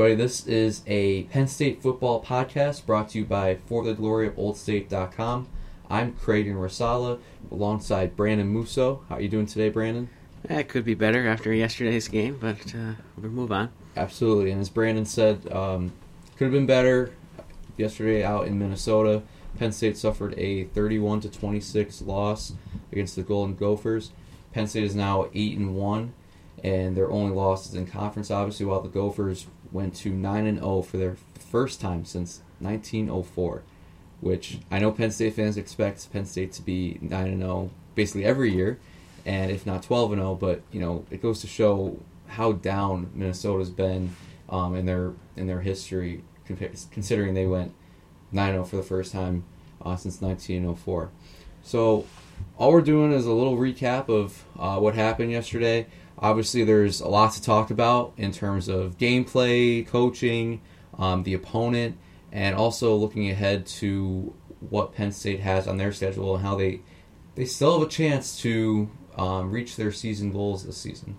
Everybody. This is a Penn State football podcast brought to you by For the Glory of OldState.com. I'm Creighton Rosala alongside Brandon Musso. How are you doing today, Brandon? Eh, It could be better after yesterday's game, but uh, we'll move on. Absolutely. And as Brandon said, um, could have been better yesterday out in Minnesota. Penn State suffered a 31 to 26 loss against the Golden Gophers. Penn State is now 8 and 1 and their only loss is in conference obviously while the Gophers went to 9 and 0 for their first time since 1904, which I know Penn State fans expect Penn State to be 9 and 0 basically every year and if not 12 and 0, but you know, it goes to show how down Minnesota's been um, in their in their history, considering they went 9-0 for the first time uh, since 1904. So all we're doing is a little recap of uh, what happened yesterday. Obviously, there's a lot to talk about in terms of gameplay, coaching, um, the opponent, and also looking ahead to what Penn State has on their schedule and how they they still have a chance to um, reach their season goals this season.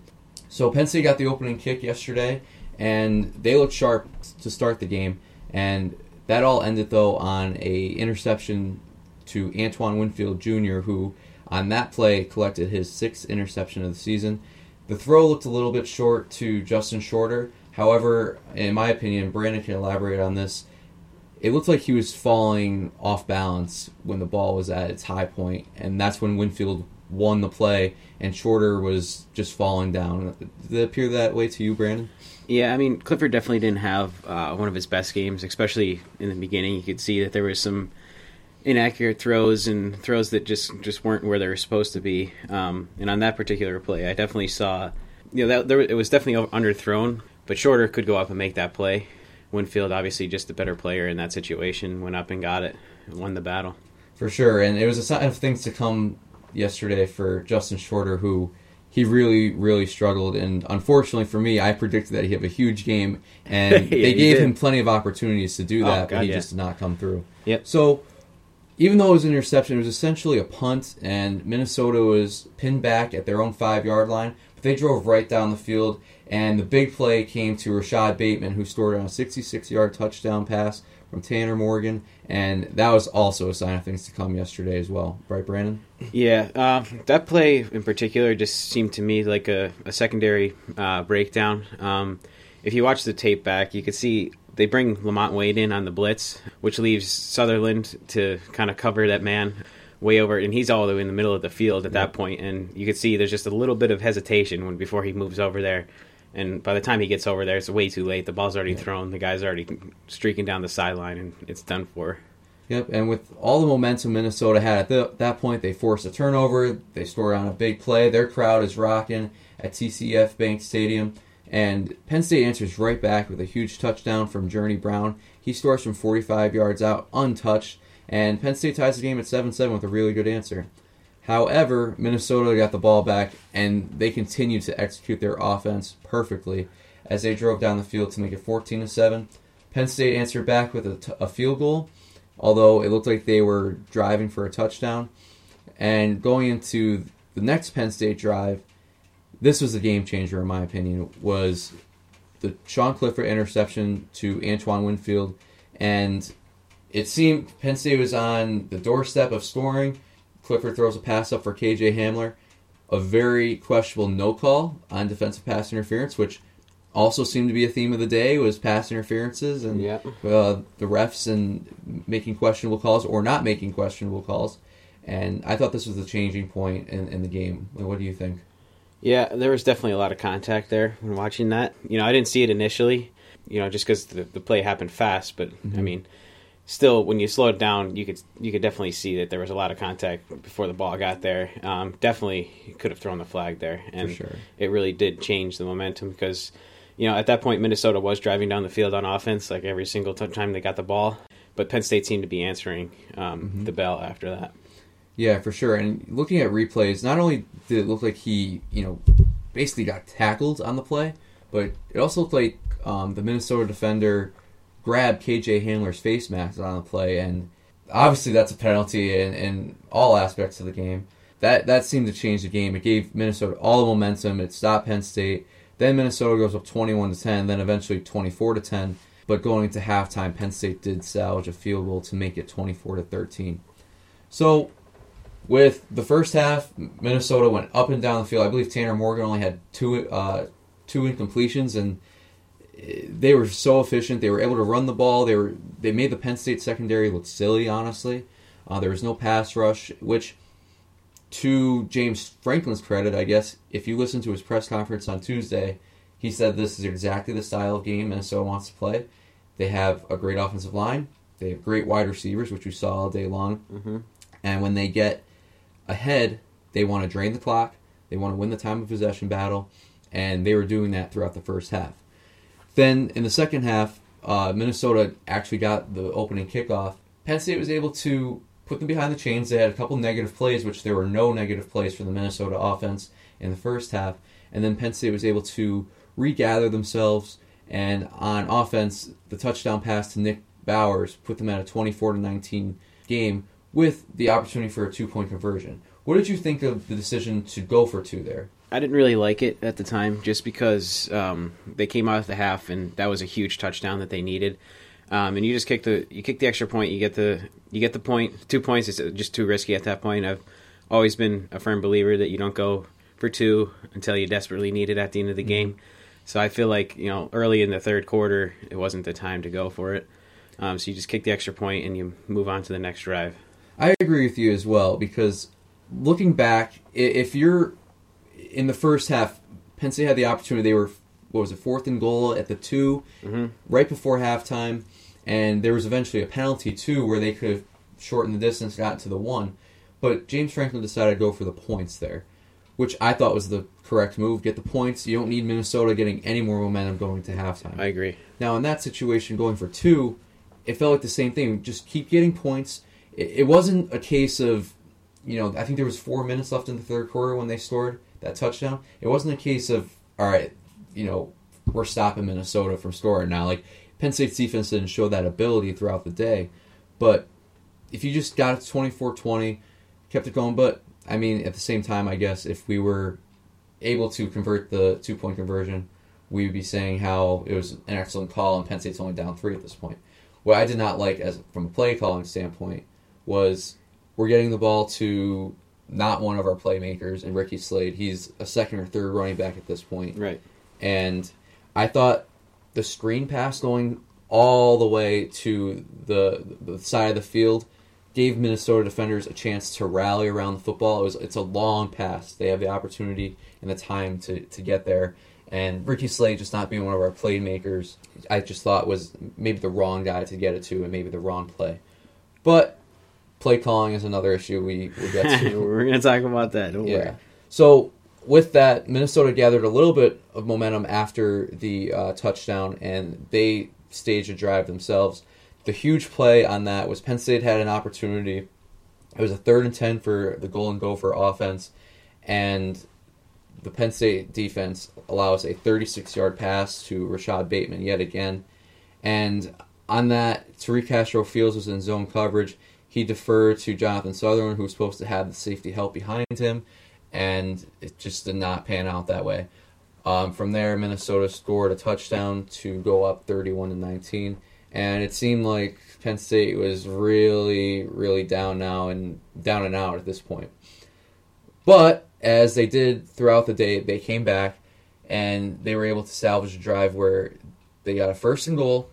So Penn State got the opening kick yesterday, and they looked sharp to start the game. And that all ended though on a interception to Antoine Winfield Jr., who on that play collected his sixth interception of the season. The throw looked a little bit short to Justin Shorter. However, in my opinion, Brandon can elaborate on this. It looked like he was falling off balance when the ball was at its high point, and that's when Winfield won the play, and Shorter was just falling down. Did it appear that way to you, Brandon? Yeah, I mean, Clifford definitely didn't have uh, one of his best games, especially in the beginning. You could see that there was some inaccurate throws and throws that just just weren't where they were supposed to be. Um, and on that particular play, I definitely saw, you know, that there, it was definitely underthrown, but Shorter could go up and make that play. Winfield, obviously, just the better player in that situation, went up and got it, and won the battle. For sure, and it was a sign of things to come yesterday for Justin Shorter, who he really, really struggled. And unfortunately for me, I predicted that he'd have a huge game, and Yeah, they gave did. him plenty of opportunities to do Oh, that, but he yeah. just did not come through. Yep. So, even though it was an interception, it was essentially a punt, and Minnesota was pinned back at their own five yard line. But they drove right down the field, and the big play came to Rashad Bateman, who scored on a 66 yard touchdown pass from Tanner Morgan, and that was also a sign of things to come yesterday as well. Right, Brandon? Yeah, uh, that play in particular just seemed to me like a, a secondary uh, breakdown. Um, if you watch the tape back, you could see they bring Lamont Wade in on the blitz, which leaves Sutherland to kind of cover that man way over, and he's all the way in the middle of the field at that point, and you can see there's just a little bit of hesitation when before he moves over there. And by the time he gets over there, it's way too late. The ball's already thrown. The guy's already streaking down the sideline, and it's done for. Yep, and with all the momentum Minnesota had at the, that point, they force a turnover. They score on a big play. Their crowd is rocking at TCF Bank Stadium. And Penn State answers right back with a huge touchdown from Journey Brown. He scores from 45 yards out, untouched. And Penn State ties the game at 7 7 with a really good answer. However, Minnesota got the ball back, and they continued to execute their offense perfectly as they drove down the field to make it 14 7. Penn State answered back with a, t- a field goal, although it looked like they were driving for a touchdown. And going into the next Penn State drive, this was the game changer in my opinion. Was the Sean Clifford interception to Antoine Winfield, and it seemed Penn State was on the doorstep of scoring. Clifford throws a pass up for KJ Hamler, a very questionable no call on defensive pass interference, which also seemed to be a theme of the day was pass interferences and Yeah. uh, the refs and making questionable calls or not making questionable calls. And I thought this was the changing point in, in the game. What do you think? Yeah, there was definitely a lot of contact there when watching that. You know, I didn't see it initially, you know, just because the, the play happened fast. But I mean, still, when you slow it down, you could you could definitely see that there was a lot of contact before the ball got there. Um, definitely could have thrown the flag there, and sure. it really did change the momentum because, you know, at that point Minnesota was driving down the field on offense like every single t- time they got the ball, but Penn State seemed to be answering um, the bell after that. Yeah, for sure. And looking at replays, not only did it look like he, you know, basically got tackled on the play, but it also looked like um, the Minnesota defender grabbed KJ Hamler's face mask on the play, and obviously that's a penalty in, in all aspects of the game. That that seemed to change the game. It gave Minnesota all the momentum. It stopped Penn State. Then Minnesota goes up 21 to 10, then eventually 24 to 10. But going into halftime, Penn State did salvage a field goal to make it 24 to 13. So, with the first half, Minnesota went up and down the field. I believe Tanner Morgan only had two uh, two incompletions, and eh, they were so efficient. They were able to run the ball. They were they made the Penn State secondary look silly. Honestly, uh, there was no pass rush, which to James Franklin's credit, I guess, if you listen to his press conference on Tuesday, he said this is exactly the style of game Minnesota wants to play. They have a great offensive line. They have great wide receivers, which we saw all day long. Mm-hmm. And when they get ahead, they want to drain the clock. They want to win the time of possession battle, and they were doing that throughout the first half. Then in the second half, uh, Minnesota actually got the opening kickoff. Penn State was able to put them behind the chains. They had a couple negative plays, which there were no negative plays for the Minnesota offense in the first half. And then Penn State was able to regather themselves. And on offense, the touchdown pass to Nick Bowers put them at a 24 to 19 game with the opportunity for a two point conversion. What did you think of the decision to go for two there? I didn't really like it at the time, just because um, they came out of the half and that was a huge touchdown that they needed. Um, and you just kick the you kick the extra point, you get the you get the point. Two points is just too risky at that point. I've always been a firm believer that you don't go for two until you desperately need it at the end of the game. So I feel like you know early in the third quarter, it wasn't the time to go for it. Um, so you just kick the extra point and you move on to the next drive. I agree with you as well because looking back, if you're in the first half, Penn State had the opportunity. They were what was it, fourth and goal at the 2 Mm-hmm. right before halftime, and there was eventually a penalty too where they could have shortened the distance, got to the one, but James Franklin decided to go for the points there, which I thought was the correct move. Get the points. You don't need Minnesota getting any more momentum going to halftime. I agree. Now, in that situation, going for two, it felt like the same thing. Just keep getting points. It, it wasn't a case of, you know, I think there was four minutes left in the third quarter when they scored that touchdown. It wasn't a case of, all right, you know, we're stopping Minnesota from scoring now. Like Penn State's defense didn't show that ability throughout the day, but if you just got it to 24-20, kept it going. But I mean, at the same time, I guess if we were able to convert the two point conversion, we would be saying how it was an excellent call and Penn State's only down three at this point. What I did not like as from a play calling standpoint was we're getting the ball to not one of our playmakers and Ricky Slade. He's a second or third running back at this point. Right. And I thought the screen pass going all the way to the the side of the field gave Minnesota defenders a chance to rally around the football. It was it's a long pass. They have the opportunity and the time to, to get there. And Ricky Slade just not being one of our playmakers, I just thought was maybe the wrong guy to get it to and maybe the wrong play. But play calling is another issue we will get to. We're gonna talk about that. Don't Yeah. worry. So with that, Minnesota gathered a little bit of momentum after the uh, touchdown, and they staged a drive themselves. The huge play on that was Penn State had an opportunity. It was a third and ten for the Golden Gopher offense, and the Penn State defense allows a 36-yard pass to Rashad Bateman yet again. And on that, Tariq Castro Fields was in zone coverage. He deferred to Jonathan Sutherland, who was supposed to have the safety help behind him, and it just did not pan out that way. Um, from there, Minnesota scored a touchdown to go up 31 to 19, and it seemed like Penn State was really, really down now and down and out at this point. But as they did throughout the day, they came back and they were able to salvage a drive where they got a first and goal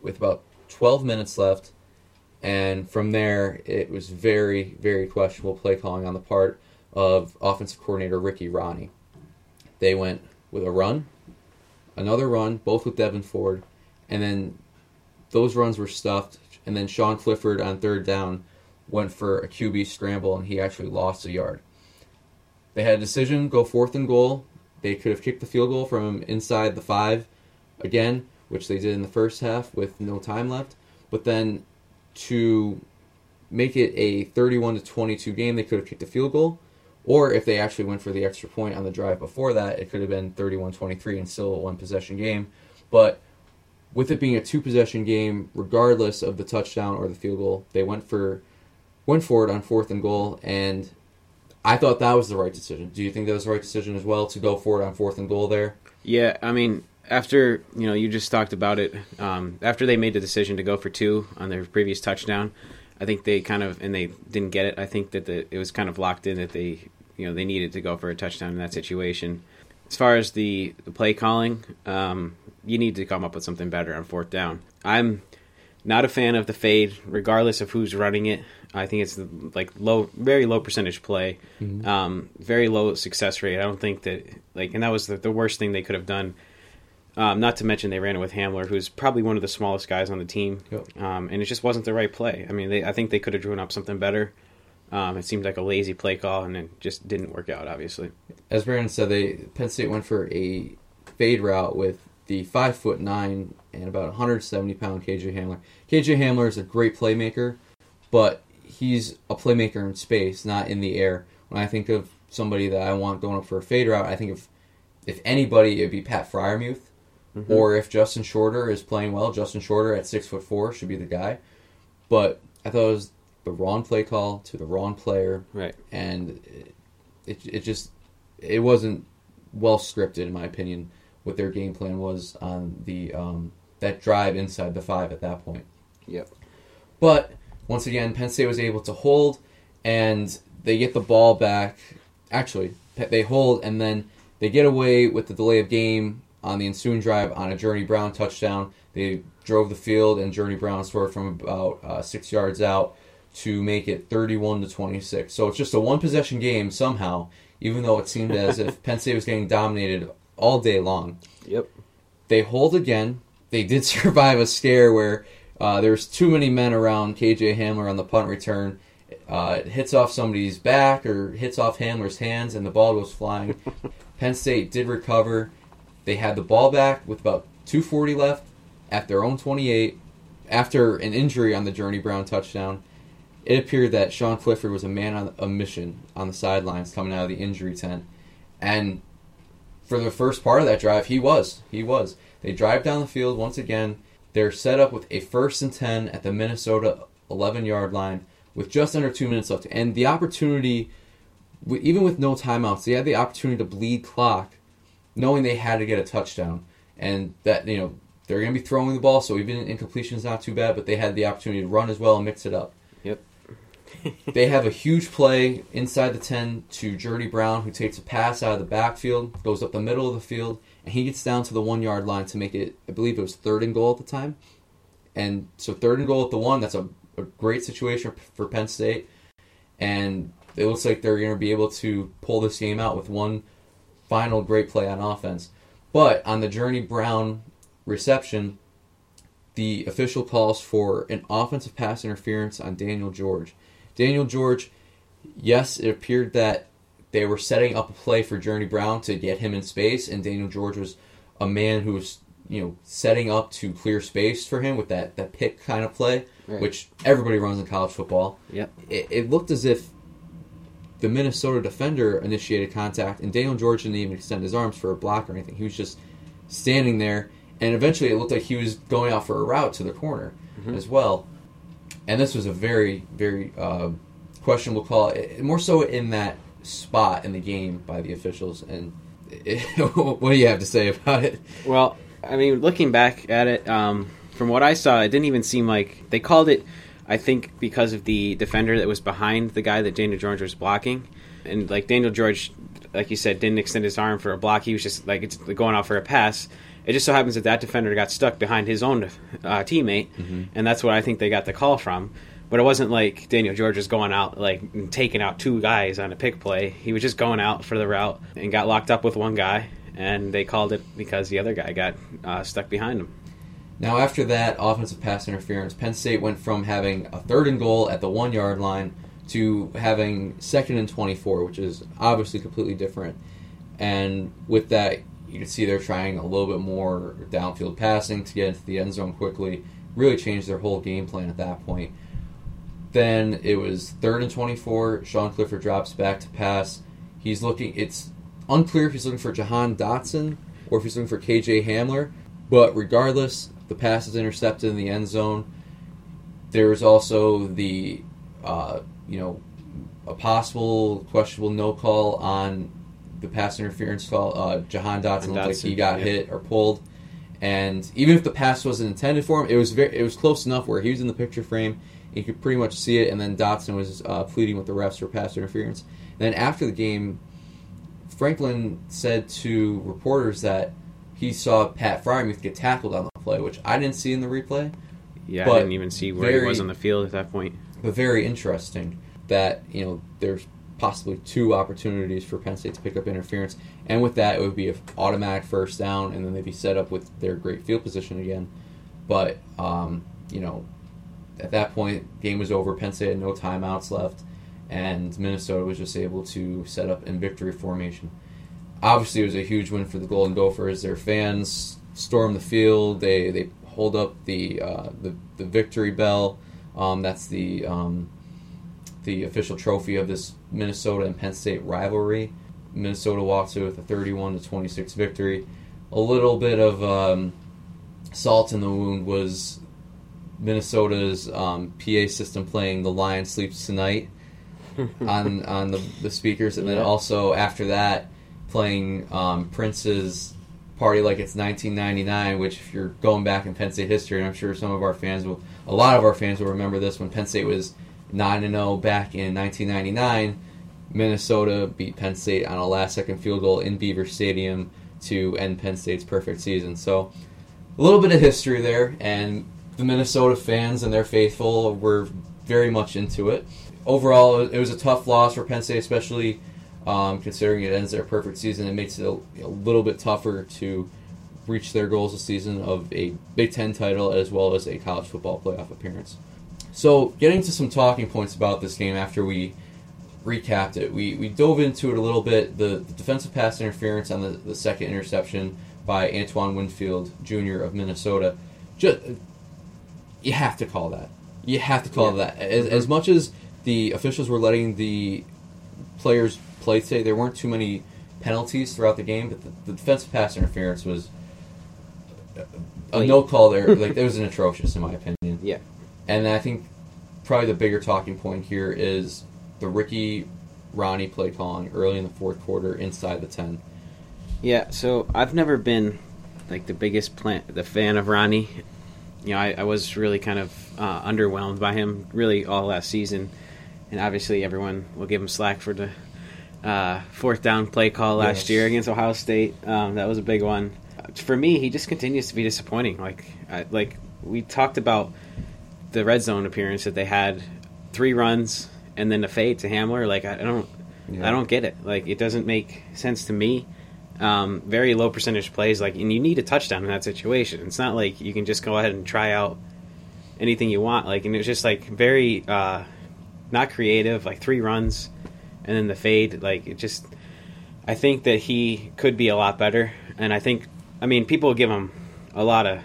with about 12 minutes left. And from there, it was very, very questionable play calling on the part of offensive coordinator Ricky Rahne. They went with a run, another run, both with Devyn Ford, and then those runs were stuffed. And then Sean Clifford on third down went for a QB scramble, and he actually lost a yard. They had a decision go fourth and goal. They could have kicked the field goal from inside the five again, which they did in the first half with no time left. But then to make it a 31 to 22 game, they could have kicked a field goal. Or if they actually went for the extra point on the drive before that, it could have been 31 23 and still a one possession game. But with it being a two possession game, regardless of the touchdown or the field goal, they went for went for it on fourth and goal, and I thought that was the right decision. Do you think that was the right decision as well to go for it on fourth and goal there? Yeah, I mean, after you know, you just talked about it. Um, after they made the decision to go for two on their previous touchdown, I think they kind of and they didn't get it. I think that the, it was kind of locked in that they you know they needed to go for a touchdown in that situation. As far as the, the play calling, um, you need to come up with something better on fourth down. I'm not a fan of the fade, regardless of who's running it. I think it's like low, very low percentage play, mm-hmm. um, very low success rate. I don't think that like, and that was the, the worst thing they could have done. Um, not to mention they ran it with Hamler, who's probably one of the smallest guys on the team, yep. um, and it just wasn't the right play. I mean, they, I think they could have drawn up something better. Um, it seemed like a lazy play call, and it just didn't work out. Obviously, as Brandon said, they Penn State went for a fade route with the five foot nine and about 170 pound KJ Hamler. KJ Hamler is a great playmaker, but he's a playmaker in space, not in the air. When I think of somebody that I want going up for a fade route, I think of if anybody, it'd be Pat Freiermuth, mm-hmm. or if Justin Shorter is playing well, Justin Shorter at six foot four should be the guy. But I thought it was the wrong play call to the wrong player, right? And it it just it wasn't well scripted in my opinion. What their game plan was on the um, that drive inside the five at that point. Yep. But once again, Penn State was able to hold, and they get the ball back. Actually, they hold, and then they get away with the delay of game on the ensuing drive on a Journey Brown touchdown. They drove the field, and Journey Brown scored from about uh, six yards out to make it 31 to 26. So it's just a one possession game somehow, even though it seemed as if Penn State was getting dominated all day long. Yep. They hold again. They did survive a scare where uh, there's too many men around KJ Hamler on the punt return. Uh, it hits off somebody's back or hits off Hamler's hands, and the ball goes flying. Penn State did recover. They had the ball back with about 2:40 left at their own 28 after an injury on the Journey Brown touchdown. It appeared that Sean Clifford was a man on a mission on the sidelines coming out of the injury tent, and for the first part of that drive, he was. He was. They drive down the field once again. They're set up with a first and 10 at the Minnesota 11 yard line with just under two minutes left. And the opportunity, even with no timeouts, they had the opportunity to bleed clock, knowing they had to get a touchdown. And that, you know, they're going to be throwing the ball, so even an incompletion is not too bad, but they had the opportunity to run as well and mix it up. Yep. they have a huge play inside the 10 to Journey Brown, who takes a pass out of the backfield, goes up the middle of the field, and he gets down to the one yard line to make it. I believe it was third and goal at the time, and so third and goal at the one. That's a, a great situation for Penn State, and it looks like they're going to be able to pull this game out with one final great play on offense. But on the Journey Brown reception, the official calls for an offensive pass interference on Daniel George. Daniel George, yes, it appeared that they were setting up a play for Journey Brown to get him in space, and Daniel George was a man who was you know setting up to clear space for him with that that pick kind of play, right. which everybody runs in college football. Yep. It, it, looked as if the Minnesota defender initiated contact, and Daniel George didn't even extend his arms for a block or anything. He was just standing there, and eventually it looked like he was going out for a route to the corner mm-hmm. as well. And this was a very very uh, questionable call, more so in that spot in the game by the officials. And it, what do you have to say about it? Well, I mean, looking back at it, um, from what I saw, it didn't even seem like they called it. I think because of the defender that was behind the guy that Daniel George was blocking, and like Daniel George, like you said, didn't extend his arm for a block. He was just like it's going out for a pass. It just so happens that that defender got stuck behind his own uh, teammate, mm-hmm. and that's what I think they got the call from. But it wasn't like Daniel George was going out like taking out two guys on a pick play. He was just going out for the route and got locked up with one guy, and they called it because the other guy got uh, stuck behind him. Now, after that offensive pass interference, Penn State went from having a third and goal at the one yard line to having second and 24, which is obviously completely different. And with that, you can see they're trying a little bit more downfield passing to get into the end zone quickly. Really changed their whole game plan at that point. Then it was third and 24. Sean Clifford drops back to pass. He's looking, it's unclear if he's looking for Jahan Dotson or if he's looking for KJ Hamler. But regardless, the pass is intercepted in the end zone. There's also the, uh, you know, a possible questionable no call on the pass interference call. Uh, Jahan Dotson looked like he got yeah. hit or pulled, and even if the pass wasn't intended for him, it was very it was close enough where he was in the picture frame. You could pretty much see it, and then Dotson was uh, pleading with the refs for pass interference. And then after the game, Franklin said to reporters that he saw Pat Freiermuth get tackled on the play, which I didn't see in the replay. Yeah, I didn't even see where he was on the field at that point. but very interesting that you know there's possibly two opportunities for Penn State to pick up interference, and with that it would be an automatic first down, and then they'd be set up with their great field position again. But um, you know, at that point, game was over. Penn State had no timeouts left, and Minnesota was just able to set up in victory formation. Obviously, it was a huge win for the Golden Gophers. Their fans storm the field. They they hold up the uh, the, the victory bell. Um, that's the um, the official trophy of this Minnesota and Penn State rivalry. Minnesota walks away with a 31 to 26 victory. A little bit of um, salt in the wound was Minnesota's um, PA system playing "The Lion Sleeps Tonight" on on the, the speakers, and then Yeah. also after that playing um, Prince's "Party Like It's 1999," which if you're going back in Penn State history, and I'm sure some of our fans will, a lot of our fans will remember this when Penn State was nine and zero back in 1999. Minnesota beat Penn State on a last-second field goal in Beaver Stadium to end Penn State's perfect season. So a little bit of history there, and the Minnesota fans and their faithful were very much into it. Overall, it was a tough loss for Penn State, especially um, considering it ends their perfect season. It makes it a, a little bit tougher to reach their goals this season of a Big Ten title as well as a college football playoff appearance. So, getting to some talking points about this game after we recapped it, we, we dove into it a little bit. The, the defensive pass interference on the, the second interception by Antoine Winfield Jr. of Minnesota. Just, you have to call that. You have to call Yeah. that. As, as much as the officials were letting the players play today, there weren't too many penalties throughout the game, but the, the defensive pass interference was a no call there. Like it was an atrocious, in my opinion. Yeah. And I think probably the bigger talking point here is the Ricky Rahne play calling early in the fourth quarter inside the ten. Yeah, so I've never been like the biggest plant, the fan of Rahne. You know, I, I was really kind of uh, underwhelmed by him really all last season, and obviously everyone will give him slack for the uh, fourth down play call last Yes. year against Ohio State. Um, that was a big one. For me, he just continues to be disappointing. Like, I, like we talked about the red zone appearance that they had, three runs and then a fade to Hamler. Like, I, don't, Yeah. I don't get it. Like, it doesn't make sense to me. Um, very low percentage plays, like, and you need a touchdown in that situation. It's not like you can just go ahead and try out anything you want. Like, and it was just like very uh, not creative. Like three runs, and then the fade. Like it just. I think that he could be a lot better, and I think, I mean, people give him a lot of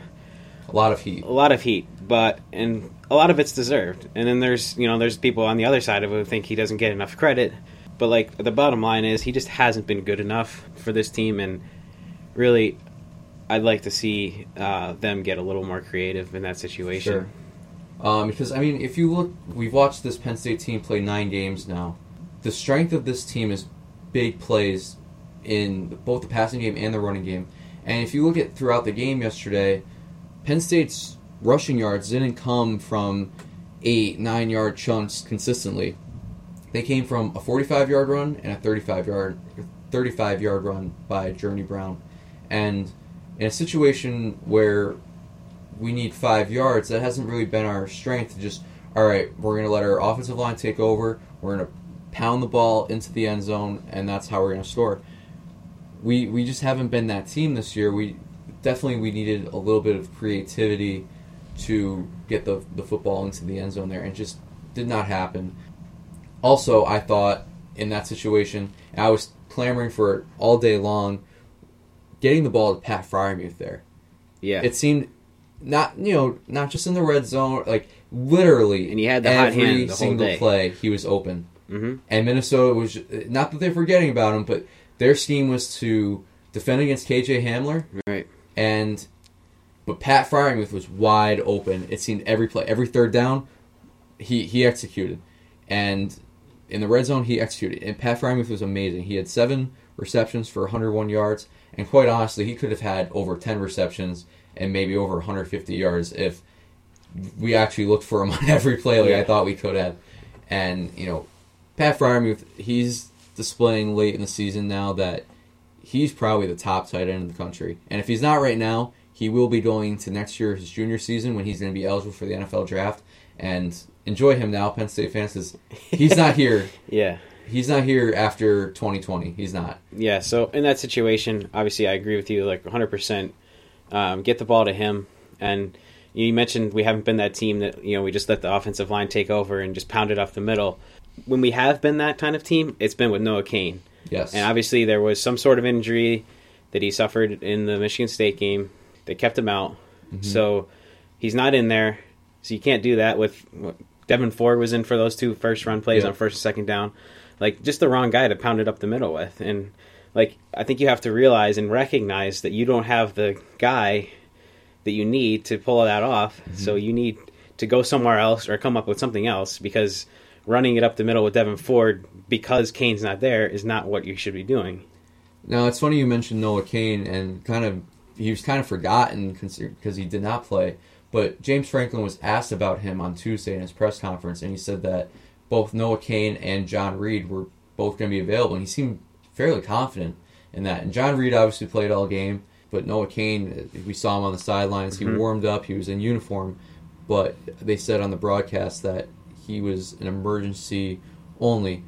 A lot of heat. a lot of heat, but and a lot of it's deserved. And then there's you know there's people on the other side of it who think he doesn't get enough credit. But like the bottom line is he just hasn't been good enough for this team, and really, I'd like to see uh, them get a little more creative in that situation. Sure. Um, because I mean, if you look, we've watched this Penn State team play nine games now. The strength of this team is big plays in both the passing game and the running game. And if you look at throughout the game yesterday, Penn State's rushing yards didn't come from eight, nine yard chunks consistently. They came from a 45 yard run and a 35 yard 35 yard run by Journey Brown. And in a situation where we need five yards, that hasn't really been our strength just, all right, we're going to let our offensive line take over, we're going to pound the ball into the end zone, and that's how we're going to score. We, we just haven't been that team this year. We definitely we needed a little bit of creativity to get the, the football into the end zone there, and just did not happen. Also, I thought in that situation, I was clamoring for it all day long, getting the ball to Pat Freiermuth there. Yeah, It seemed not you know not just in the red zone, like literally. And he had the hot every hand the single day. play he was open, hmm and Minnesota was not that they're forgetting about him, but their scheme was to defend against KJ Hamler right. and but Pat Freiermuth was wide open. It seemed every play, every third down, he he executed, and in the red zone he executed. And Pat Freiermuth was amazing. He had seven receptions for 101 yards, and quite honestly, he could have had over 10 receptions and maybe over 150 yards if we actually looked for him on every play like I thought we could have. And you know, Pat Freiermuth, he's displaying late in the season now that he's probably the top tight end in the country. And if he's not right now, he will be going to next year, his junior season, when he's going to be eligible for the NFL draft. And enjoy him now, Penn State fans, because he's not here. Yeah. He's not here after 2020. He's not. Yeah, so in that situation, obviously I agree with you like 100%. Um, get the ball to him. And you mentioned we haven't been that team that, you know, we just let the offensive line take over and just pound it off the middle. When we have been that kind of team, it's been with Noah Cain. Yes. And obviously there was some sort of injury that he suffered in the Michigan State game. that kept him out. Mm-hmm. So he's not in there. So you can't do that with Devyn Ford was in for those two first run plays Yeah. on first and second down. Like just the wrong guy to pound it up the middle with. And like I think you have to realize and recognize that you don't have the guy that you need to pull that off. Mm-hmm. So you need to go somewhere else or come up with something else because running it up the middle with Devyn Ford because Cain's not there is not what you should be doing. Now it's funny you mentioned Noah Cain and kind of he was kind of forgotten because he did not play. But James Franklin was asked about him on Tuesday in his press conference, and he said that both Noah Cain and John Reid were both going to be available, and he seemed fairly confident in that. And John Reid obviously played all game, but Noah Cain, we saw him on the sidelines. He mm-hmm. warmed up, he was in uniform, but they said on the broadcast that he was an emergency only.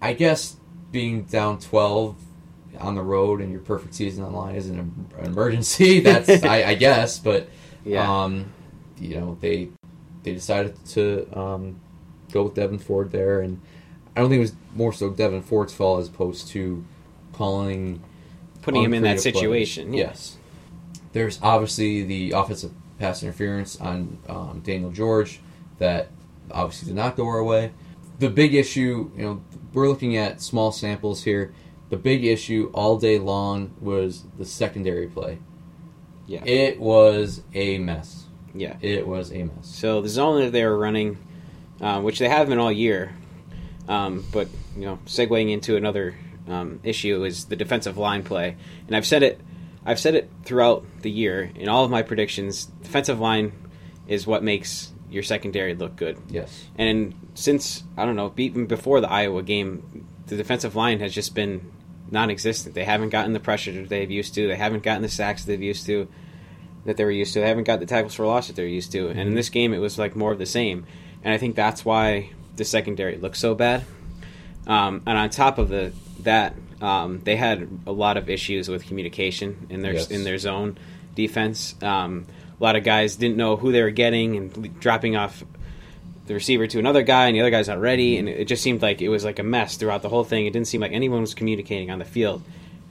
I guess being down 12 on the road and your perfect season on the line is an, an emergency. That's I, I guess, but Yeah. um, you know they they decided to um, go with Devyn Ford there, and I don't think it was more so Devyn Ford's fault as opposed to calling Putting him in that situation. yeah. Yes. There's obviously the offensive pass interference on um, Daniel George that obviously did not go our way. The big issue, you know, we're looking at small samples here. The big issue all day long was the secondary play. Yeah. It was a mess. yeah. It was a mess. So the zone that they were running, uh, which they have been all year, um, but you know, segueing into another um, issue is the defensive line play, and I've said it, I've said it throughout the year in all of my predictions. Defensive line is what makes your secondary look good. Yes. And since I don't know, even before the Iowa game, the defensive line has just been non-existent. They haven't gotten the pressure that they've used to. They haven't gotten the sacks that they've used to, that they were used to. They haven't got the tackles for loss that they're used to. And in this game, it was like more of the same. And I think that's why the secondary looks so bad. Um, and on top of the that, um, they had a lot of issues with communication in their Yes. in their zone defense. Um, a lot of guys didn't know who they were getting and dropping off the receiver to another guy, and the other guy's not ready, and it just seemed like it was like a mess throughout the whole thing. It didn't seem like anyone was communicating on the field.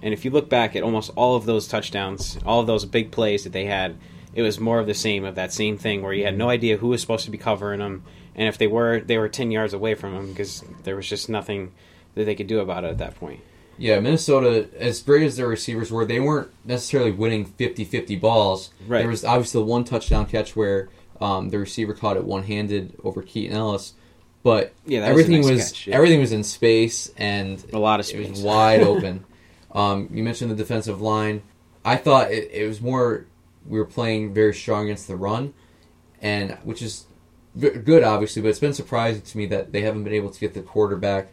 And if you look back at almost all of those touchdowns, all of those big plays that they had, it was more of the same of that same thing where you had no idea who was supposed to be covering them, and if they were, they were ten yards away from them because there was just nothing that they could do about it at that point. Yeah, Minnesota, as great as their receivers were, they weren't necessarily winning 50-50 balls. Right. There was obviously the one touchdown catch where um, the receiver caught it one-handed over Keaton Ellis, but Yeah, that was everything nice was catch, yeah. everything was in space and A lot of it was space. wide open. Um, you mentioned the defensive line. I thought it, it was more we were playing very strong against the run, and which is good, obviously. But it's been surprising to me that they haven't been able to get the quarterback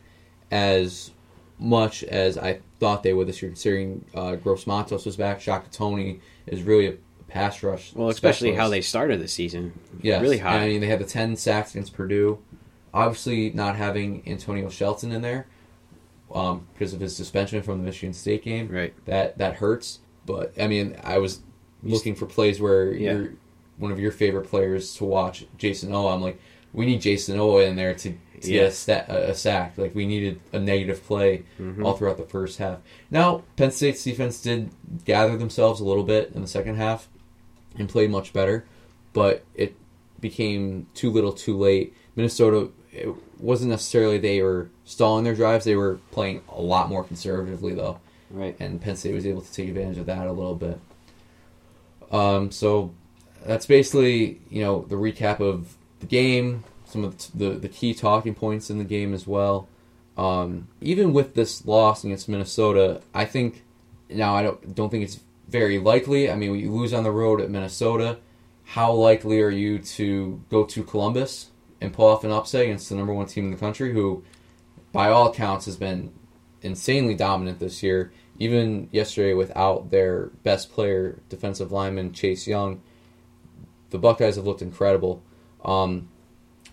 as much as I thought they would this year. Considering uh, Gross Matos was back, Shaka Toney is really a pass rush. Well, especially how they started the season, Yes. really high. And, I mean, they had the 10 sacks against Purdue. Obviously, not having Antonio Shelton in there um, because of his suspension from the Michigan State game. Right. That that hurts. But, I mean, I was looking for plays where Yeah. you're one of your favorite players to watch, Jason O. I'm like, we need Jason O in there to, to Yeah. get a, sta- a, sack. Like, we needed a negative play all throughout the first half. Now, Penn State's defense did gather themselves a little bit in the second half and played much better, but it became too little too late. Minnesota, it wasn't necessarily they were stalling their drives, they were playing a lot more conservatively, though, right. and Penn State was able to take advantage of that a little bit. Um, so that's basically, you know, the recap of the game, some of the, the, key talking points in the game as well. Um, even with this loss against Minnesota, I think now I don't don't think it's very likely. I mean, you lose on the road at Minnesota, how likely are you to go to Columbus and pull off an upset against the number one team in the country, who, by all accounts, has been insanely dominant this year? Even yesterday, without their best player, defensive lineman Chase Young, the Buckeyes have looked incredible. Um,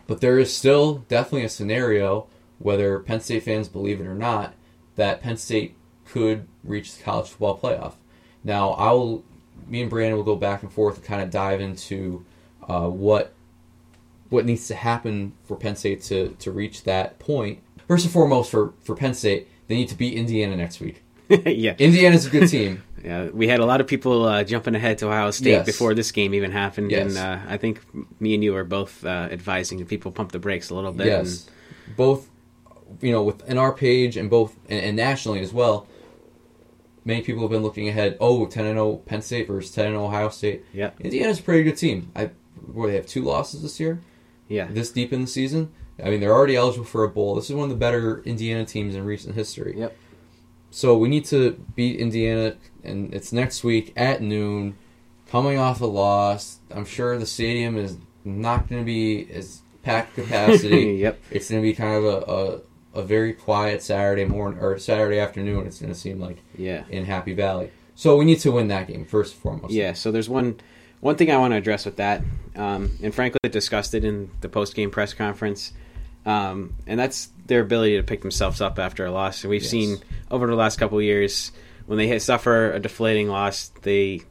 but there is still definitely a scenario, whether Penn State fans believe it or not, that Penn State could reach the college football playoff. Now, I will, me and Brandon will go back and forth and kind of dive into uh, what what needs to happen for Penn State to, to reach that point. First and foremost, for, for Penn State, they need to beat Indiana next week. yeah. Indiana's a good team. Yeah, we had a lot of people uh, jumping ahead to Ohio State Yes. before this game even happened, Yes. and uh, I think me and you are both uh, advising that people pump the brakes a little bit. Yes, both you know within our page and both and, and nationally as well. Many people have been looking ahead. Oh, 10 and 0 Penn State versus 10 and 0 Ohio State. Yeah, Indiana's a pretty good team. I they have two losses this year, yeah, this deep in the season. I mean, they're already eligible for a bowl. This is one of the better Indiana teams in recent history. Yep. So we need to beat Indiana, and it's next week at noon. Coming off a loss, I'm sure the stadium is not going to be as packed capacity. yep. it's going to be kind of a, a, a very quiet Saturday morning or Saturday afternoon. It's going to seem like Yeah. in Happy Valley. So we need to win that game first and foremost. Yeah, so there's one one thing I want to address with that, um, and frankly discussed it in the post game press conference, um, and that's their ability to pick themselves up after a loss. And we've Yes. seen over the last couple of years when they hit, suffer a deflating loss, they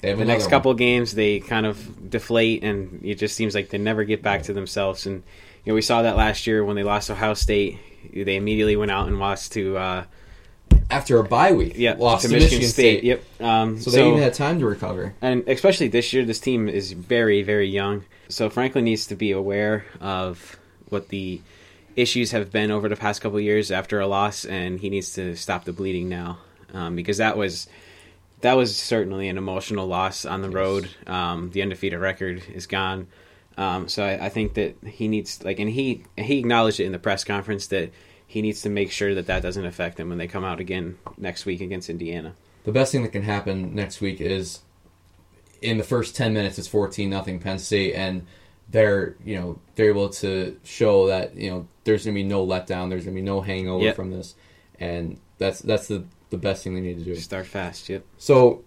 They have the next couple of games they kind of deflate, and it just seems like they never get back to themselves. And you know, we saw that last year when they lost Ohio State. They immediately went out and lost to uh, after a bye week. yeah lost to Michigan, State. Yep. Um, So, they even had time to recover. and especially this year, this team is very, very young. So Franklin needs to be aware of what the issues have been over the past couple years after a loss, and he needs to stop the bleeding now, um, because that was that was certainly an emotional loss on the road. Um, the undefeated record is gone. Um, so I, I think that he needs like, and he he acknowledged it in the press conference that he needs to make sure that that doesn't affect him when they come out again next week against Indiana. The best thing that can happen next week is in the first 10 minutes it's 14 nothing Penn State and they're, you know, they're able to show that, you know, there's going to be no letdown, there's going to be no hangover Yep. from this. And that's that's the the best thing they need to do. Start fast. Yep. So,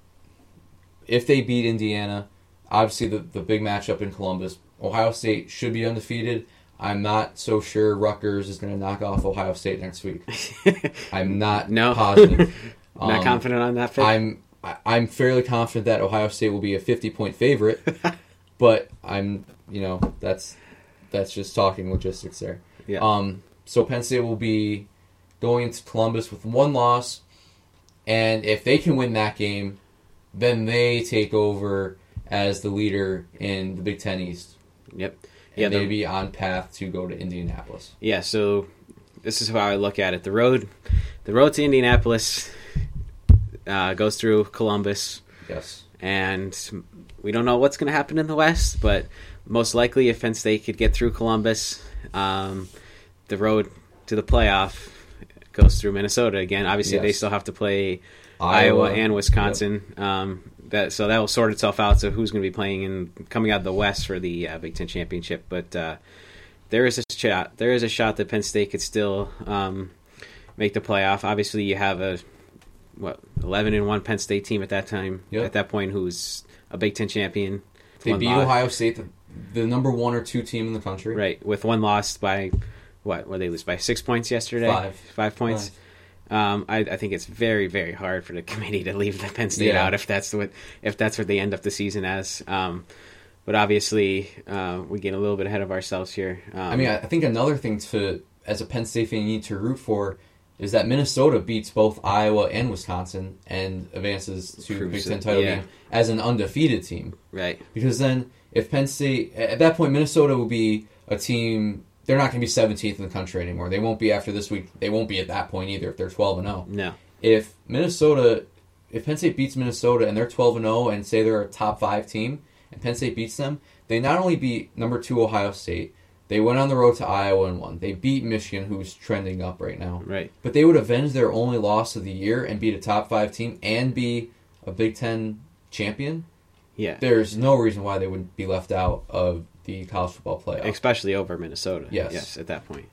if they beat Indiana, obviously the, the big matchup in Columbus, Ohio State should be undefeated. I'm not so sure Rutgers is going to knock off Ohio State next week. I'm not No. positive. Not Um, confident on that pick. I'm I'm fairly confident that Ohio State will be a 50 point favorite, but I'm you know that's that's just talking logistics there. Yeah. Um. So Penn State will be going into Columbus with one loss, and if they can win that game, then they take over as the leader in the Big Ten East, Yep. and Yeah, they'd be on path to go to Indianapolis. Yeah. So this is how I look at it. The road, the road to Indianapolis uh, goes through Columbus, Yes. And we don't know what's going to happen in the West, but most likely, if Penn State could get through Columbus, um, the road to the playoff goes through Minnesota again. Obviously, they still have to play Iowa, and Wisconsin. Um, that so that will sort itself out. So who's going to be playing in coming out of the West for the uh, Big Ten championship? But uh, there is a shot. There is a shot that Penn State could still um, make the playoff. Obviously, you have a what eleven and one Penn State team at that time. Yep. At that point, who's a Big Ten champion. They beat loss. Ohio State, the, the number one or two team in the country. Right, with one loss by what? Were they lose by six points yesterday? Five. Five points. Um, I, I think it's very, very hard for the committee to leave the Penn State Yeah. out if that's what if that's what they end up the season as. Um, but obviously, uh, we get a little bit ahead of ourselves here. Um, I mean, I I think another thing to, as a Penn State fan, you need to root for is that Minnesota beats both Iowa and Wisconsin and advances to the Big Ten title yeah. game as an undefeated team. right, Because then, if Penn State at that point, Minnesota will be a team. They're not going to be 17th in the country anymore. They won't be after this week. They won't be at that point either if they're 12 and 0. no, If Minnesota, if Penn State beats Minnesota and they're 12 and 0 and say they're a top five team, and Penn State beats them, they not only beat number two Ohio State, They went on the road to Iowa and won. They beat Michigan, who's trending up right now. Right. But they would avenge their only loss of the year and beat a top five team and be a Big Ten champion. Yeah. There's no reason why they would be left out of the college football playoff. Especially over Minnesota. Yes. Yes, at that point.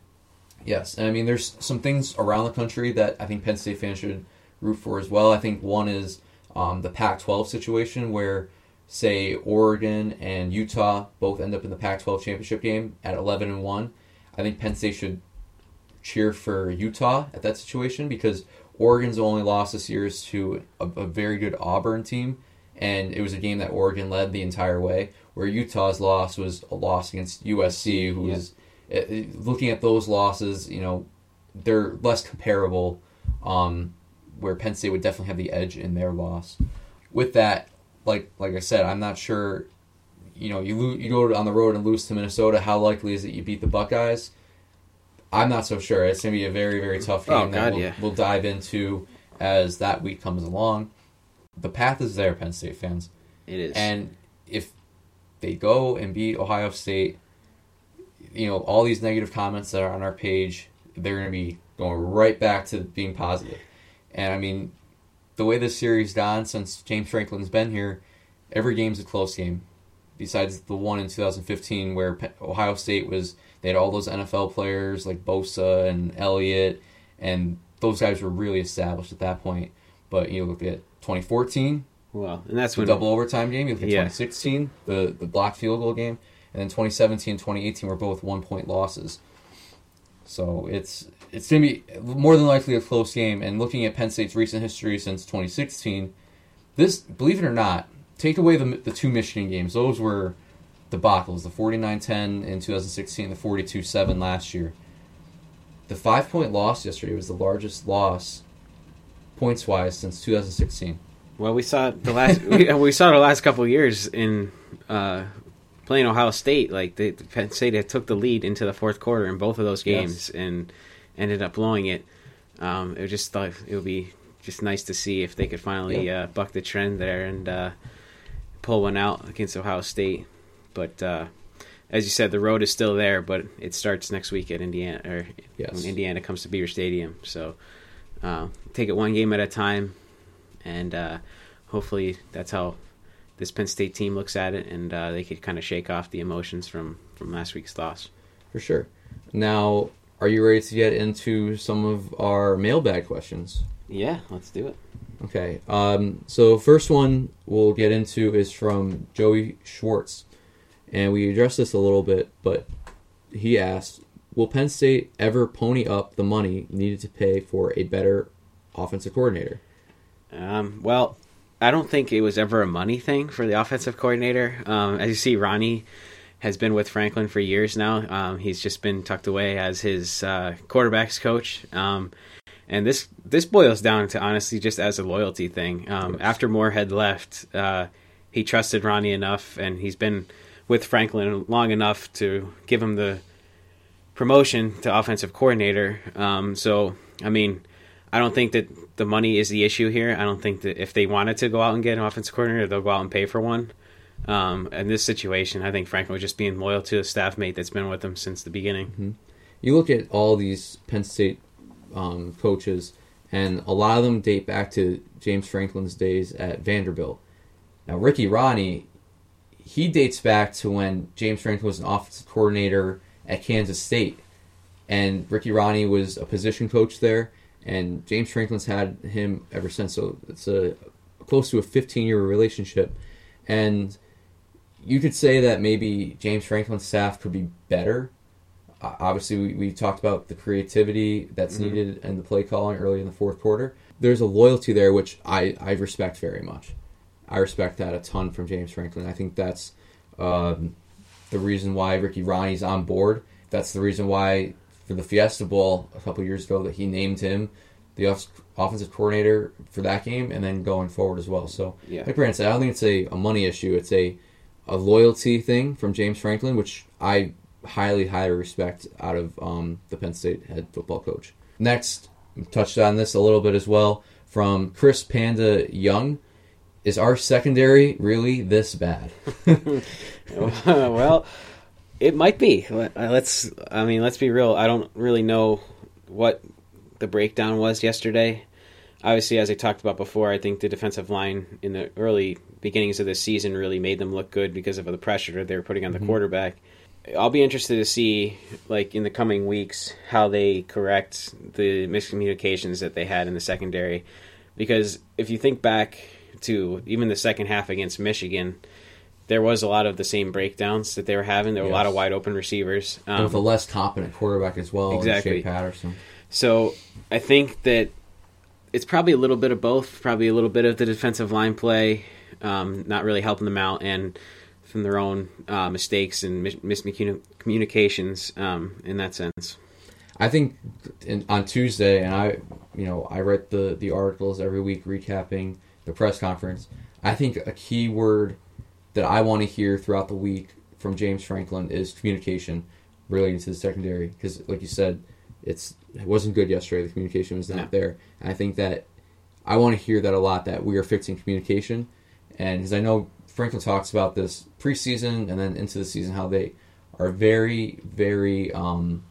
Yes, and I mean, there's some things around the country that I think Penn State fans should root for as well. I think one is um, the Pac-12 situation where, say, Oregon and Utah both end up in the Pac-12 championship game at 11 and one. I think Penn State should cheer for Utah at that situation because Oregon's only loss this year is to a, a very good Auburn team, and it was a game that Oregon led the entire way. Where Utah's loss was a loss against USC, who Yeah. was uh, looking at those losses, you know, they're less comparable. Um, where Penn State would definitely have the edge in their loss. With that, like like I said, I'm not sure. You know, you lo- you go on the road and lose to Minnesota. How likely is it you beat the Buckeyes? I'm not so sure. It's gonna be a very very tough oh, game Oh, that we'll, yeah. we'll dive into as that week comes along. The path is there, Penn State fans, It is. and if they go and beat Ohio State, you know all these negative comments that are on our page, they're gonna be going right back to being positive. And I mean, the way this series gone since James Franklin's been here, every game's a close game. Besides the one in 2015 where Ohio State was, they had all those NFL players like Bosa and Elliott, and those guys were really established at that point. But you look at 2014, well, and that's the when double overtime game. You look at Yeah. 2016, the the blocked field goal game, and then 2017 and 2018 were both one point losses. So it's it's gonna be more than likely a close game. And looking at Penn State's recent history since 2016, this believe it or not, take away the the two Michigan games. Those were debacles. The 49-10 in 2016, the 42-7 last year. The five point loss yesterday was the largest loss points wise since 2016. Well, we saw the last we, we saw the last couple of years in uh, playing Ohio State. Like they, Penn State took the lead into the fourth quarter in both of those games and ended up blowing it. Um, it was just thought it would be just nice to see if they could finally uh, buck the trend there and uh, pull one out against Ohio State. But uh, as you said, the road is still there, but it starts next week at Indiana or Yes. when Indiana comes to Beaver Stadium. So uh, take it one game at a time, and uh, hopefully that's how this Penn State team looks at it, and uh, they could kind of shake off the emotions from from last week's loss. For sure. Now, are you ready to get into some of our mailbag questions? Yeah, let's do it. Okay. Um, so first one we'll get into is from Joey Schwartz, and we addressed this a little bit, but he asked, "Will Penn State ever pony up the money needed to pay for a better offensive coordinator?" Um, well, I don't think it was ever a money thing for the offensive coordinator. Um, as you see, Rahne has been with Franklin for years now. Um, he's just been tucked away as his uh, quarterbacks coach. Um, and this this boils down to honestly just as a loyalty thing. Um. After Moorhead left, uh, he trusted Rahne enough, and he's been with Franklin long enough to give him the promotion to offensive coordinator. Um, so, I mean, I don't think that the money is the issue here. I don't think that if they wanted to go out and get an offensive coordinator, they'll go out and pay for one. Um, in this situation, I think Franklin was just being loyal to a staff mate that's been with him since the beginning. You look at all these Penn State um, coaches, and a lot of them date back to James Franklin's days at Vanderbilt. Now, Ricky Rahne, he dates back to when James Franklin was an offensive coordinator at Kansas State, and Ricky Rahne was a position coach there, and James Franklin's had him ever since. So it's a close to a 15 year relationship, and you could say that maybe James Franklin's staff could be better. Uh, obviously, we, we talked about the creativity that's Mhm. needed and the play calling early in the fourth quarter. There's a loyalty there, which I, I respect very much. I respect that a ton from James Franklin. I think that's um, the reason why Ricky Rahne's on board. That's the reason why for the Fiesta Bowl a couple years ago that he named him the off- offensive coordinator for that game, and then going forward as well. So, Yeah. like Brandon said, I don't think it's a, a money issue. It's a a loyalty thing from James Franklin, which I highly, highly respect out of um, the Penn State head football coach. Next, touched on this a little bit as well from Chris Panda Young. Is our secondary really this bad? well, It might be. Uh, Let's. I mean, let's be real. I don't really know what the breakdown was yesterday. Obviously, as I talked about before, I think the defensive line in the early beginnings of this season really made them look good because of the pressure they were putting on the quarterback. I'll be interested to see, like in the coming weeks, how they correct the miscommunications that they had in the secondary. Because if you think back to even the second half against Michigan, there was a lot of the same breakdowns that they were having. There were a lot of wide open receivers. And with a Um, less competent quarterback as well, Exactly. Patterson. so I think that it's probably a little bit of both. Probably a little bit of the defensive line play, um, not really helping them out, and from their own uh, mistakes and mis- miscommunications um, in that sense. I think in, on Tuesday, and I, you know, I read the the articles every week recapping the press conference. I think a key word that I want to hear throughout the week from James Franklin is communication relating to the secondary because, like you said, it's it wasn't good yesterday. The communication was not No. there, and I think that I want to hear that a lot. That we are fixing communication, and because I know Franklin talks about this preseason and then into the season how they are very, very um,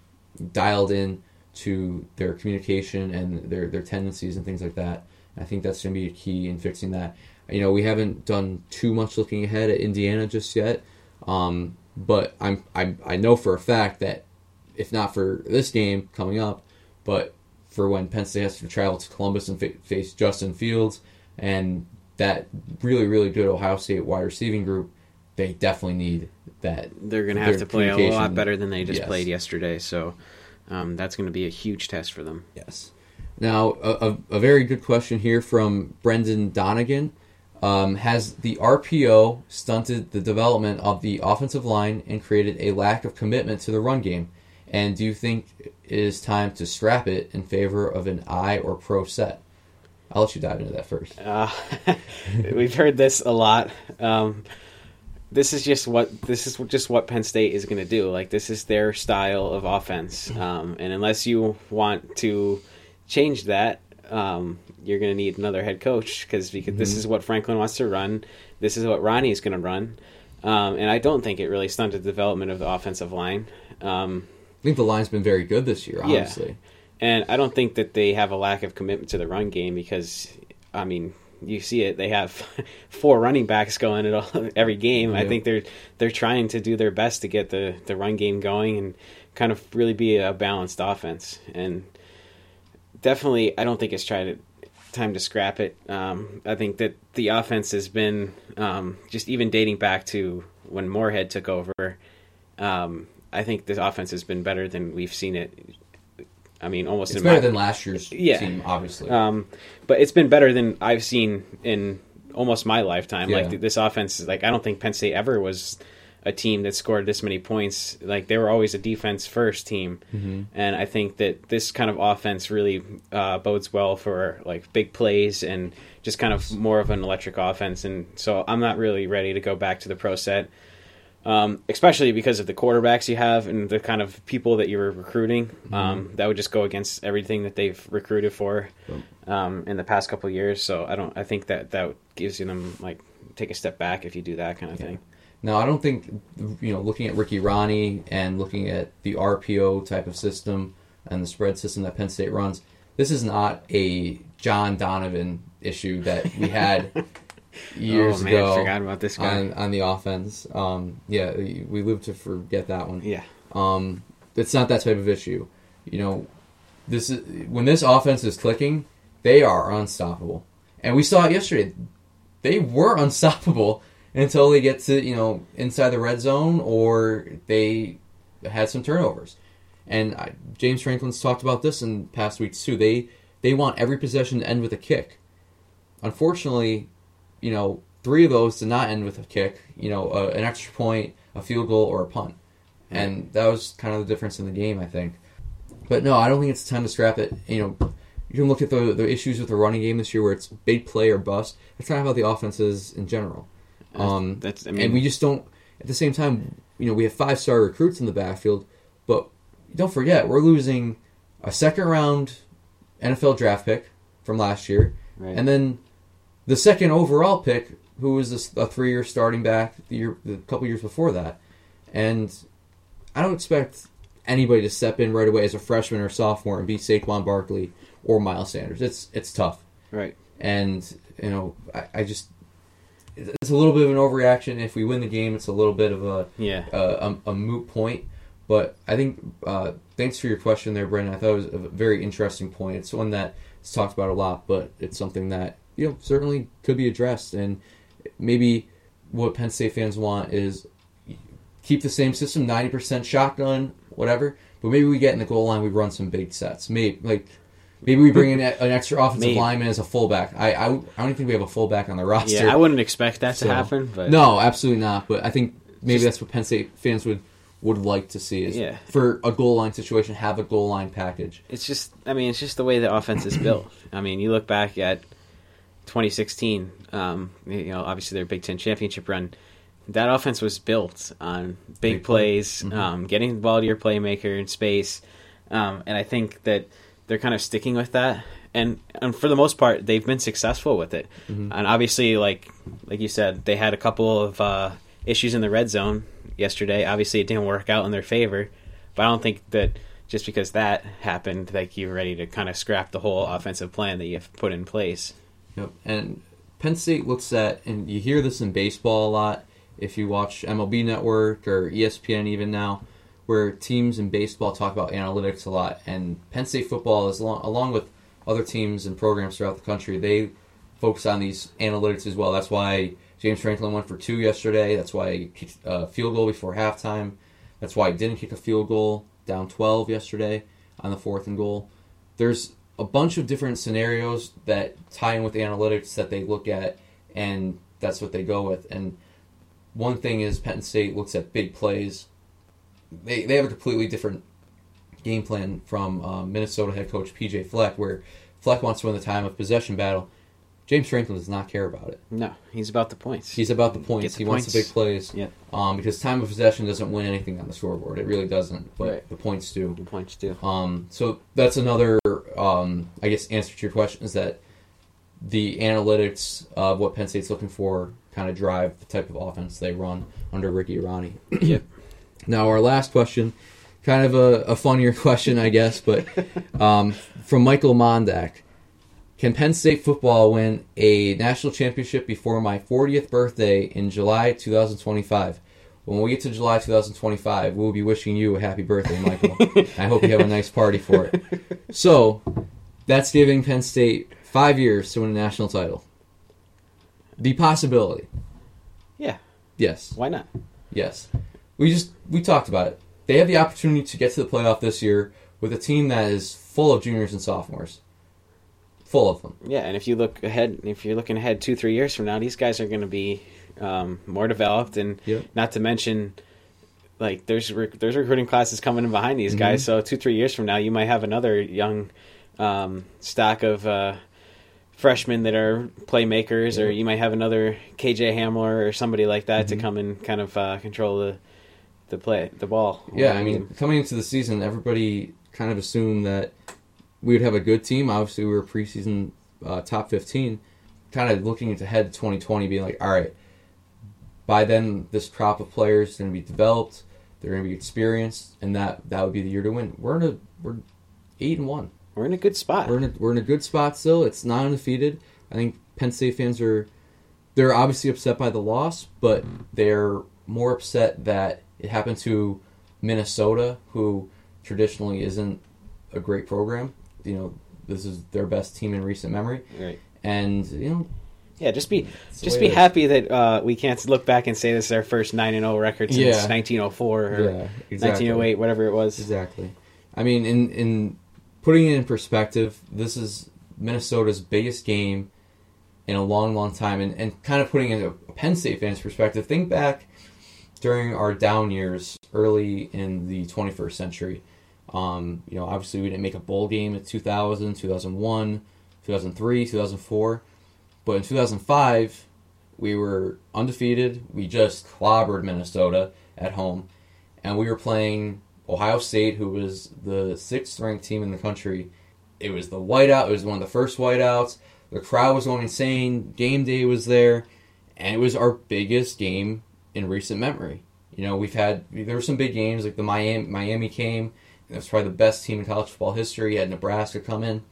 dialed in to their communication and their their tendencies and things like that. And I think that's going to be a key in fixing that. You know, we haven't done too much looking ahead at Indiana just yet, um, but I'm, I'm I know for a fact that if not for this game coming up, but for when Penn State has to travel to Columbus and fa- face Justin Fields and that really really good Ohio State wide receiving group, they definitely need that. They're going to have to play a lot better than they just Yes. played yesterday. So um, that's going to be a huge test for them. Yes. Now, a, a, very good question here from Brendan Donegan. Um, has the RPO stunted the development of the offensive line and created a lack of commitment to the run game? And do you think it is time to scrap it in favor of an I or pro set? I'll let you dive into that first. Uh, we've heard this a lot. Um, this is just what this is just what Penn State is going to do. Like this is their style of offense, um, and unless you want to change that, um, you're going to need another head coach because this is what Franklin wants to run. This is what Rahne is going to run, um, and I don't think it really stunted the development of the offensive line. Um, I think the line's been very good this year, obviously. Yeah. And I don't think that they have a lack of commitment to the run game because, I mean, you see it. They have four running backs going at all, every game. I think they're they're trying to do their best to get the, the run game going and kind of really be a balanced offense. And definitely, I don't think it's trying to time to scrap it. Um, I think that the offense has been um, just even dating back to when Moorhead took over. Um, I think this offense has been better than we've seen it. I mean, almost It's in better my, than last year's Yeah. team, obviously. um, but it's been better than I've seen in almost my lifetime. Yeah. Like this offense, is like I don't think Penn State ever was a team that scored this many points. Like they were always a defense first team, Mm-hmm. and I think that this kind of offense really uh, bodes well for like big plays and just kind of more of an electric offense. And so I'm not really ready to go back to the pro set. Um, especially because of the quarterbacks you have and the kind of people that you're recruiting, um, that would just go against everything that they've recruited for um, in the past couple of years. So I don't. I think that that gives you them like take a step back if you do that kind of thing. Now, I don't think you know, looking at Ricky Rahne and looking at the RPO type of system and the spread system that Penn State runs, this is not a John Donovan issue that we had years oh man, ago I forgot about this guy. on, on the offense. Um, yeah, we live to forget that one. yeah, Um, it's not that type of issue. You know, this is when this offense is clicking, they are unstoppable. And we saw it yesterday. They were unstoppable until they get to you know inside the red zone or they had some turnovers. And I, James Franklin's talked about this in past weeks too. They they want every possession to end with a kick. Unfortunately, you know, three of those did not end with a kick. You know, uh, an extra point, a field goal, or a punt, and that was kind of the difference in the game, I think. But no, I don't think it's time to scrap it. You know, you can look at the the issues with the running game this year, where it's big play or bust. It's kind of how the offenses in general. Um, that's. I mean, and we just don't. At the same time, you know, we have five star recruits in the backfield, but don't forget we're losing a second round NFL draft pick from last year, Right. and then the second overall pick, who was a three year starting back the year, the couple years before that, and I don't expect anybody to step in right away as a freshman or sophomore and be Saquon Barkley or Miles Sanders. It's it's tough, Right. and you know I, I just it's a little bit of an overreaction. If we win the game, it's a little bit of a Yeah. a, a, a moot point. But I think uh, thanks for your question there, Brendan. I thought it was a very interesting point. It's one that is talked about a lot, but it's something that you know certainly could be addressed. And maybe what Penn State fans want is keep the same system, ninety percent shotgun, whatever. But maybe we get in the goal line, we run some big sets. Maybe like maybe we bring in an extra offensive Maybe. lineman as a fullback. I, I I don't even think we have a fullback on the roster. Yeah, I wouldn't expect that to happen, but No, absolutely not. But I think maybe Just- that's what Penn State fans would would like to see is Yeah. for a goal line situation, have a goal line package. it's just I mean, it's just the way the offense is built. I mean, you look back at 2016, um, you know, obviously their Big 10 championship run. That offense was built on big, Big play. plays, um, getting the ball to your playmaker in space. Um, and I think that they're kind of sticking with that. And, and for the most part, they've been successful with it. And obviously, like like you said, they had a couple of uh, issues in the red zone yesterday. Obviously, it didn't work out in their favor. But I don't think that just because that happened, like you're ready to kind of scrap the whole offensive plan that you've put in place. Yep. And Penn State looks at, and you hear this in baseball a lot. If you watch MLB Network or ESPN, even now, where teams in baseball talk about analytics a lot, and Penn State football is along, along with other teams and programs throughout the country, they focus on these analytics as well. That's why James Franklin went for two yesterday. That's why he kicked a field goal before halftime. That's why he didn't kick a field goal down 12 yesterday on the fourth and goal. There's a bunch of different scenarios that tie in with analytics that they look at, and that's what they go with. And one thing is Penn State looks at big plays. They they have a completely different game plan from um, Minnesota head coach PJ Fleck, where Fleck wants to win the time of possession battle. James Franklin does not care about it. No, he's about the points. He's about the points. the he wants the big plays. Yep. Um, because time of possession doesn't win anything on the scoreboard. It really doesn't. But Right. the points do. the points too. Um, so that's another, um, I guess, answer to your question is that the analytics of what Penn State's looking for kind of drive the type of offense they run under Ricky Rahne. yep. Now, our last question, kind of a, a funnier question, I guess, but um, from Michael Mondak. Can Penn State football win a national championship before my 40th birthday in July 2025? When we get to July 2025, we'll be wishing you a happy birthday, Michael. I hope you have a nice party for it. So, that's giving Penn State five years to win a national title. The possibility. Yeah. Yes. Why not? Yes. We just we talked about it. They have the opportunity to get to the playoff this year with a team that is full of juniors and sophomores. Full of them. Yeah, and if you look ahead, if you're looking ahead two, three years from now, these guys are going to be um, more developed, and Yep. not to mention, like there's rec- there's recruiting classes coming in behind these guys. Mhm. So two, three years from now, you might have another young um, stack of uh, freshmen that are playmakers, or you might have another KJ Hamler or somebody like that Mhm. to come and kind of uh, control the the play, the ball. Yeah, I mean, coming into the season, everybody kind of assumed that we would have a good team. Obviously, we were preseason uh, top 15. Kind of looking ahead to 2020, being like, all right, by then, this crop of players is going to be developed. They're going to be experienced, and that that would be the year to win. We're in a we're eight and one. we're in a good spot. We're in a, we're in a good spot still. It's not undefeated. I think Penn State fans are they're obviously upset by the loss, but they're more upset that it happened to Minnesota, who traditionally isn't a great program. You know, this is their best team in recent memory, right. and you know, Yeah, just be just be happy that uh, we can't look back and say this is our first nine and zero record since Yeah. 1904 or Yeah, exactly. 1908, whatever it was. Exactly. I mean, in in putting it in perspective, this is Minnesota's biggest game in a long, long time, and, and kind of putting it in a Penn State fans' perspective. Think back during our down years, early in the 21st century. Um, you know, obviously we didn't make a bowl game in 2000, 2001, 2003, 2004, but in 2005 we were undefeated. We just clobbered Minnesota at home, and we were playing Ohio State, who was the sixth ranked team in the country. It was the whiteout. It was one of the first whiteouts. The crowd was going insane. Game day was there, and it was our biggest game in recent memory. You know, we've had there were some big games like the Miami Miami came. That's probably the best team in college football history. You had Nebraska come in,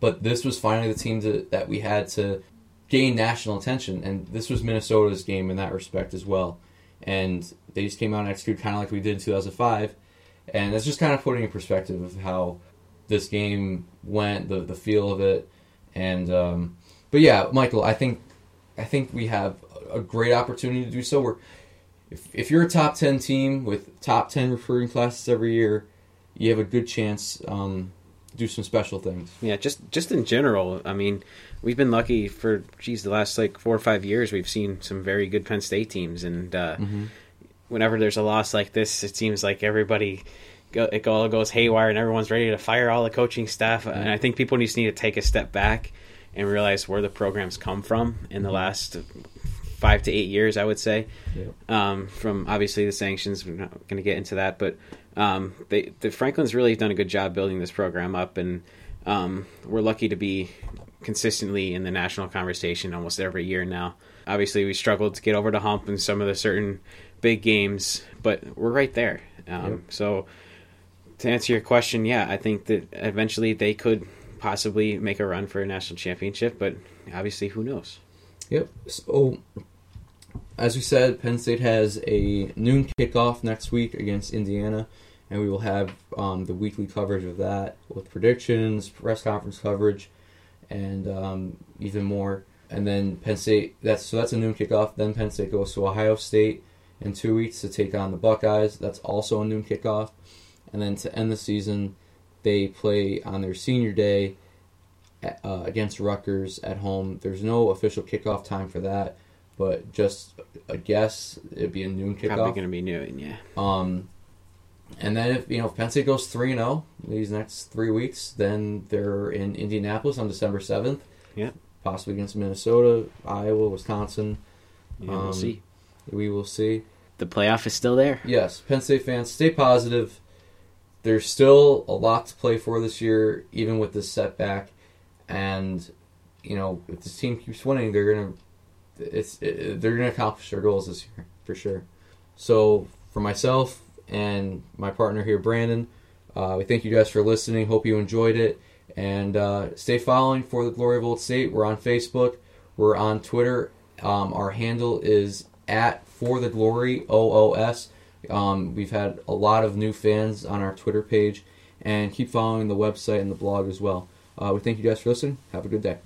but this was finally the team to, that we had to gain national attention, and this was Minnesota's game in that respect as well. And they just came out and executed kind of like we did in 2005, and that's just kind of putting in perspective of how this game went, the the feel of it, and um, but yeah, Michael, I think I think we have a great opportunity to do so. We're if, if you're a top 10 team with top 10 recruiting classes every year, you have a good chance um, to do some special things. Yeah, just just in general, I mean, we've been lucky for geez the last like four or five years. We've seen some very good Penn State teams, and uh, Mm-hmm. whenever there's a loss like this, it seems like everybody go, it all goes haywire, and everyone's ready to fire all the coaching staff. And I think people just need to take a step back and realize where the programs come from in the last five to eight years. I would say Yep. um, from obviously the sanctions. We're not going to get into that, but um, they, the Franklin's really done a good job building this program up, and um, we're lucky to be consistently in the national conversation almost every year now. Obviously, we struggled to get over the hump in some of the certain big games, but we're right there. Um, Yep. So, to answer your question, yeah, I think that eventually they could possibly make a run for a national championship, but obviously, who knows? Yep. So, as we said, Penn State has a noon kickoff next week against Indiana, and we will have um, the weekly coverage of that with predictions, press conference coverage, and um, even more. And then Penn State. That's so that's a noon kickoff. Then Penn State goes to Ohio State in two weeks to take on the Buckeyes. That's also a noon kickoff. And then to end the season, they play on their senior day uh, against Rutgers at home. There's no official kickoff time for that, but just a guess, it'd be a noon kickoff. Probably going to be new, and yeah. Um, and then if you know if Penn State goes three and zero these next three weeks, then they're in Indianapolis on December seventh. Yeah. Possibly against Minnesota, Iowa, Wisconsin. Yeah, we'll Um, see. We will see. The playoff is still there. Yes, Penn State fans, stay positive. There's still a lot to play for this year, even with this setback. And you know, if this team keeps winning, they're gonna it's it, they're gonna accomplish their goals this year for sure. So for myself and my partner here, Brandon, uh, we thank you guys for listening. Hope you enjoyed it, and uh, stay following for the Glory of Old State. We're on Facebook. We're on Twitter. Um, our handle is at for the glory OOS. Um, we've had a lot of new fans on our Twitter page, and keep following the website and the blog as well. Uh, we thank you guys for listening. Have a good day.